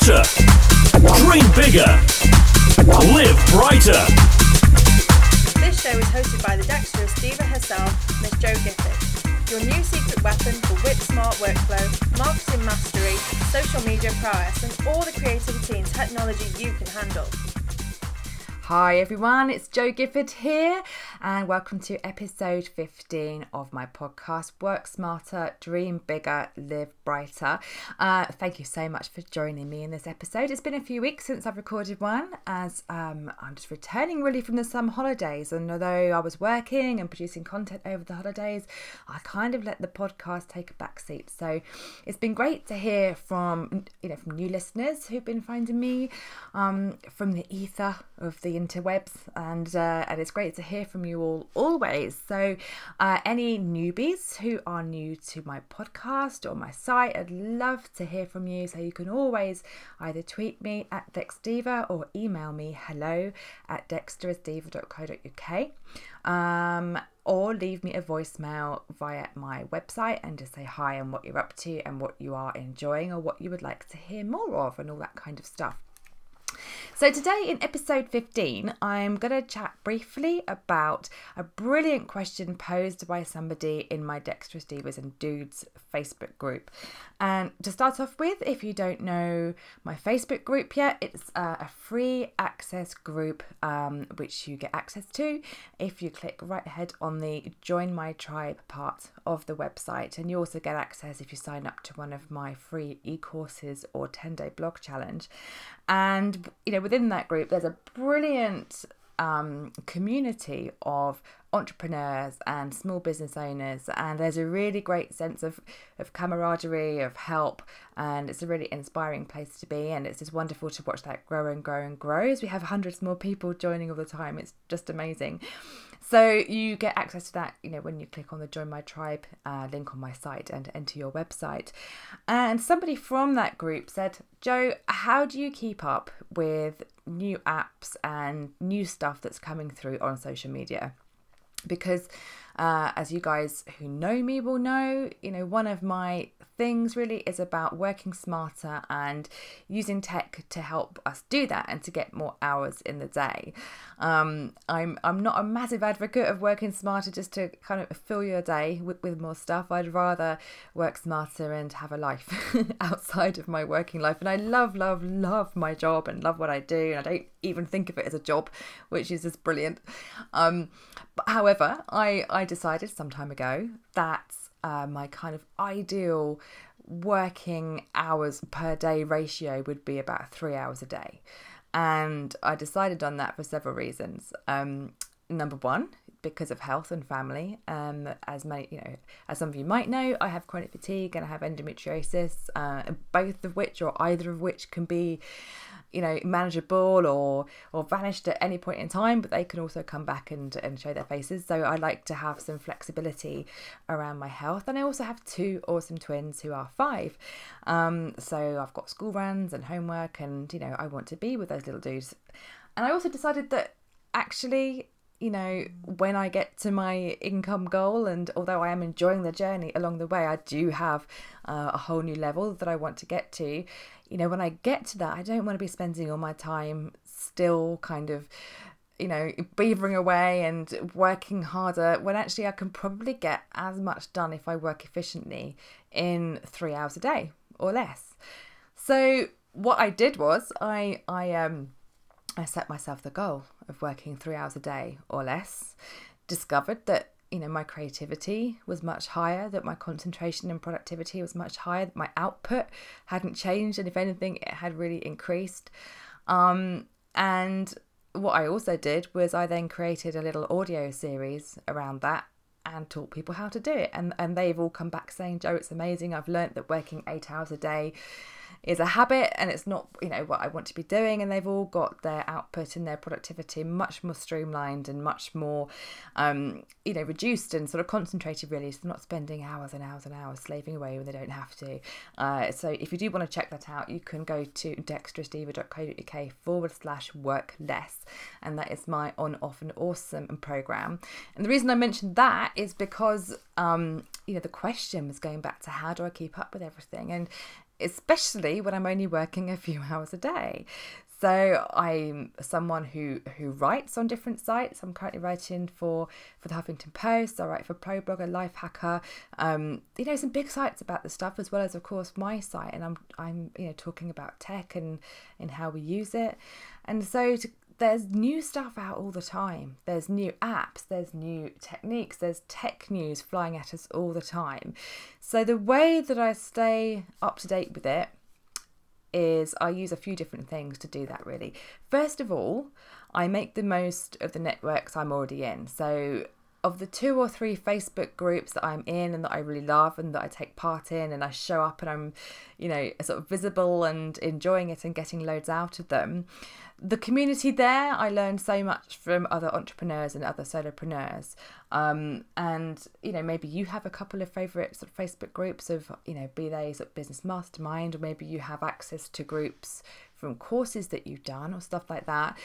smarter. Dream bigger. Live brighter. This show is hosted by the dexterous diva herself, Miss Jo Gifford. Your new secret weapon for whip smart workflow, marketing mastery, social media prowess, and all the creativity and technology you can handle. Hi everyone, it's Jo Gifford here, and welcome to episode 15 of my podcast Work Smarter, Dream Bigger, Live Brighter. Uh, thank you so much for joining me in this episode. It's been a few weeks since I've recorded one, as um, I'm just returning really from the summer holidays. And although I was working and producing content over the holidays, I kind of let the podcast take a back seat. So it's been great to hear from you know from new listeners who've been finding me um, from the ether of the interwebs, and uh, and it's great to hear from you all always. So, uh, any newbies who are new to my podcast or my site, I'd love to hear from you. So you can always either tweet me at dexdiva or email me hello at dexterousdiva.co.uk. Um, or leave me a voicemail via my website and just say hi and what you're up to and what you are enjoying or what you would like to hear more of and all that kind of stuff. So, today in episode 15, I'm going to chat briefly about a brilliant question posed by somebody in my Dexterous Divas and Dudes Facebook group. And to start off with, if you don't know my Facebook group yet, it's uh, a free access group um, which you get access to if you click right ahead on the Join My Tribe part of the website. And you also get access if you sign up to one of my free e courses or 10 day blog challenge. And, you know, within that group, there's a brilliant um, community of entrepreneurs and small business owners and there's a really great sense of, of camaraderie of help and it's a really inspiring place to be and it's just wonderful to watch that grow and grow and grow as we have hundreds more people joining all the time. It's just amazing. So you get access to that you know when you click on the join my tribe uh, link on my site and enter your website. And somebody from that group said joe how do you keep up with new apps and new stuff that's coming through on social media because uh, as you guys who know me will know, you know, one of my things really is about working smarter and using tech to help us do that and to get more hours in the day. Um, I'm I'm not a massive advocate of working smarter just to kind of fill your day with, with more stuff. I'd rather work smarter and have a life outside of my working life. And I love, love, love my job and love what I do. And I don't even think of it as a job, which is just brilliant. Um, but however, I I decided some time ago that uh, my kind of ideal working hours per day ratio would be about three hours a day. And I decided on that for several reasons. Um, number one, because of health and family. Um, as many, you know, as some of you might know, I have chronic fatigue and I have endometriosis, uh, both of which or either of which can be you know manageable or or vanished at any point in time but they can also come back and and show their faces. So i like to have some flexibility around my health. And i also have two awesome twins who are five. Um, so i've got school runs and homework and you know i want to be with those little dudes. And i also decided that actually you know, when I get to my income goal, and although I am enjoying the journey along the way, I do have uh, a whole new level that I want to get to. You know, when I get to that, I don't want to be spending all my time still kind of, you know, beavering away and working harder when actually I can probably get as much done if I work efficiently in three hours a day or less. So what I did was I I um I set myself the goal of working three hours a day or less, discovered that you know my creativity was much higher that my concentration and productivity was much higher that my output hadn't changed and if anything it had really increased. Um, and what i also did was i then created a little audio series around that and taught people how to do it. And and they've all come back saying jo it's amazing. I've learned that working eight hours a day is a habit and it's not you know what I want to be doing. And they've all got their output and their productivity much more streamlined and much more um, you know reduced and sort of concentrated really. So they're not spending hours and hours and hours slaving away when they don't have to. Uh, so if you do want to check that out you can go to dexterousdiva.co.uk forward slash work less. And that is my on off and awesome program. And the reason I mentioned that is because um, you know the question was going back to how do I keep up with everything? And especially when I'm only working a few hours a day. So I'm someone who who writes on different sites. I'm currently writing for for the Huffington Post. I write for ProBlogger, Lifehacker. Um, you know, some big sites about the stuff as well as, of course, my site. And I'm I'm you know talking about tech and and how we use it. And so to, there's new stuff out all the time. There's new apps, there's new techniques, there's tech news flying at us all the time. So the way that I stay up to date with it is I use a few different things to do that really. First of all, I make the most of the networks I'm already in. So of the two or three Facebook groups that I'm in and that I really love and that I take part in and I show up and I'm, you know, sort of visible and enjoying it and getting loads out of them, the community there, I learned so much from other entrepreneurs and other solopreneurs. Um, and you know, maybe you have a couple of favorite sort of Facebook groups of you know, be they sort of business mastermind, or maybe you have access to groups from courses that you've done or stuff like that.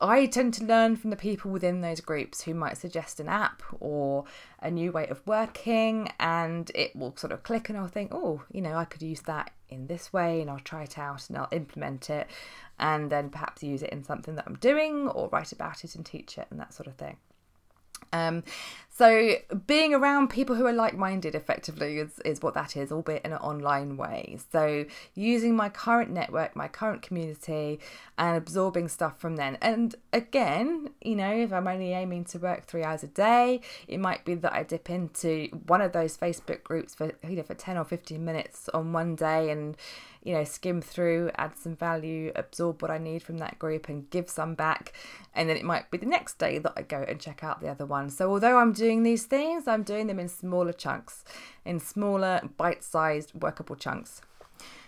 I tend to learn from the people within those groups who might suggest an app or a new way of working, and it will sort of click, and I'll think, oh, you know, I could use that in this way, and I'll try it out and I'll implement it, and then perhaps use it in something that I'm doing or write about it and teach it and that sort of thing. Um, so being around people who are like-minded effectively is, is what that is, albeit in an online way. So using my current network, my current community, and absorbing stuff from them. And again, you know, if I'm only aiming to work three hours a day, it might be that I dip into one of those Facebook groups for you know for 10 or 15 minutes on one day and you know, skim through, add some value, absorb what I need from that group and give some back. And then it might be the next day that I go and check out the other one. So although I'm doing these things, I'm doing them in smaller chunks, in smaller, bite sized, workable chunks.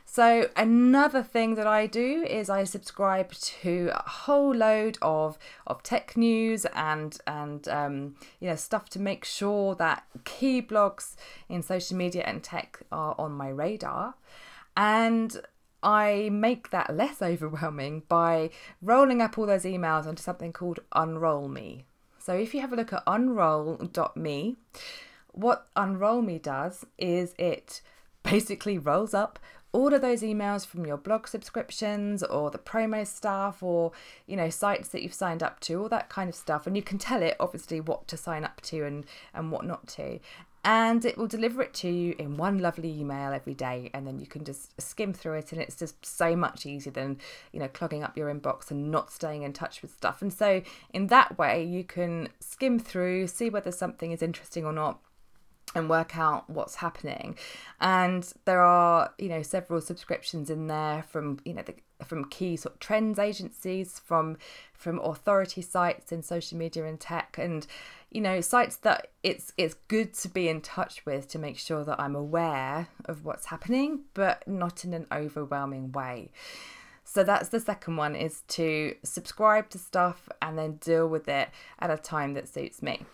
So another thing that I do is I subscribe to a whole load of of tech news and and um, you know stuff to make sure that key blogs in social media and tech are on my radar. And I make that less overwhelming by rolling up all those emails onto something called Unroll Me. So if you have a look at unroll.me, what Unroll Me does is it basically rolls up all of those emails from your blog subscriptions or the promo stuff or you know sites that you've signed up to all that kind of stuff. And you can tell it obviously what to sign up to and and what not to and it will deliver it to you in one lovely email every day and then you can just skim through it and it's just so much easier than you know clogging up your inbox and not staying in touch with stuff. And so in that way you can skim through see whether something is interesting or not and work out what's happening. And there are you know several subscriptions in there from you know the, from key sort of trends agencies from from authority sites in social media and tech. And you know sites that it's it's good to be in touch with to make sure that I'm aware of what's happening but not in an overwhelming way. So that's the second one is to subscribe to stuff and then deal with it at a time that suits me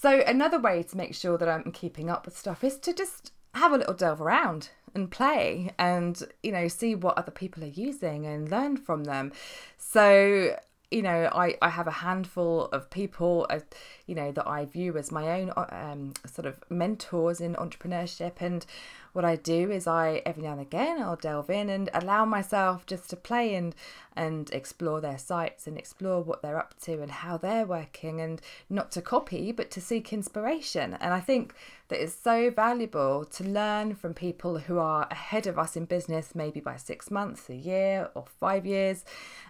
so another way to make sure that I'm keeping up with stuff is to just have a little delve around and play and you know see what other people are using and learn from them. So you know i i have a handful of people uh, you know that i view as my own uh, um, sort of mentors in entrepreneurship and what I do is I every now and again I'll delve in and allow myself just to play and and explore their sites and explore what they're up to and how they're working and not to copy but to seek inspiration. And I think that it's so valuable to learn from people who are ahead of us in business, maybe by six months, a year, or five years,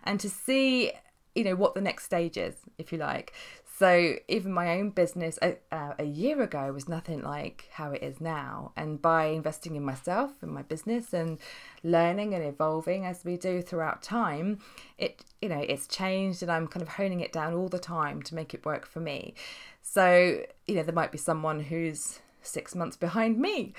and to see you know what the next stage is if you like so even my own business a, uh, a year ago was nothing like how it is now. And by investing in myself and my business and learning and evolving as we do throughout time, it you know it's changed and I'm kind of honing it down all the time to make it work for me. So you know there might be someone who's six months behind me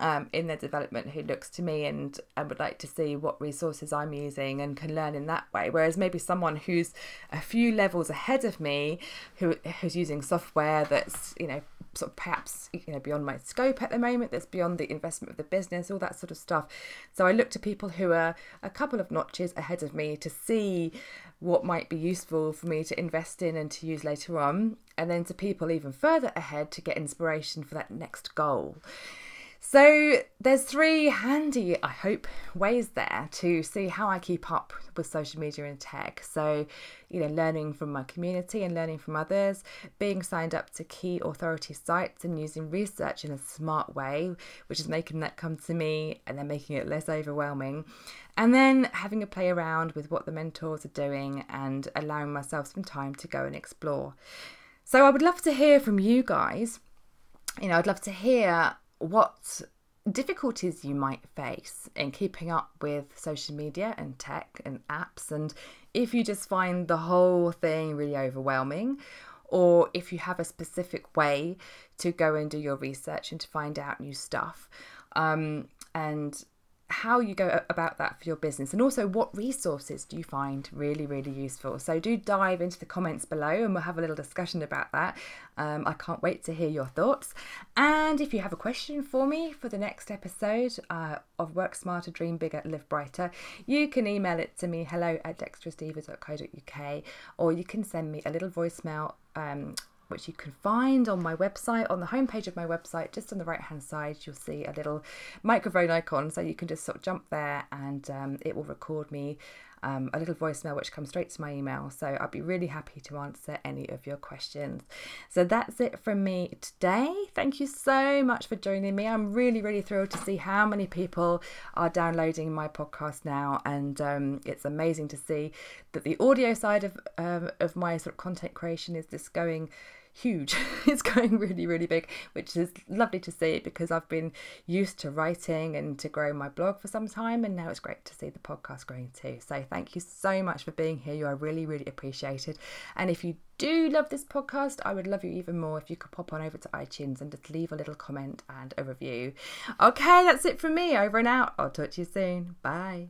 um, in their development who looks to me and, and would like to see what resources I'm using and can learn in that way. Whereas maybe someone who's a few levels ahead of me who who's using software that's, you know, sort of perhaps you know beyond my scope at the moment that's beyond the investment of the business all that sort of stuff so i look to people who are a couple of notches ahead of me to see what might be useful for me to invest in and to use later on and then to people even further ahead to get inspiration for that next goal So there's three handy, I hope, ways there to see how I keep up with social media and tech. So, you know, learning from my community and learning from others, being signed up to key authority sites and using research in a smart way, which is making that come to me and then making it less overwhelming. And then having a play around with what the mentors are doing and allowing myself some time to go and explore. So I would love to hear from you guys. You know, I'd love to hear what difficulties you might face in keeping up with social media and tech and apps, and if you just find the whole thing really overwhelming, or if you have a specific way to go and do your research and to find out new stuff. Um, and how you go about that for your business and also what resources do you find really really useful. So do dive into the comments below and we'll have a little discussion about that. Um, i can't wait to hear your thoughts. And if you have a question for me for the next episode uh, of work smarter dream bigger live brighter you can email it to me hello at dexterousdiva.co.uk or you can send me a little voicemail um, which you can find on my website, on the homepage of my website, just on the right hand side, you'll see a little microphone icon. So you can just sort of jump there and um, it will record me um, a little voicemail which comes straight to my email. So I'd be really happy to answer any of your questions. So that's it from me today. Thank you so much for joining me. I'm really, really thrilled to see how many people are downloading my podcast now, and um, it's amazing to see that the audio side of um, of my sort of content creation is just going huge. it's going really, really big, which is lovely to see because I've been used to writing and to growing my blog for some time, and now it's great to see the podcast growing too. So thank you so much for being here. You are really, really appreciated. And if you do love this podcast, I would love you even more if you could pop on over to iTunes and just leave a little comment and a review. Okay, that's it from me. Over and out. I'll talk to you soon. Bye.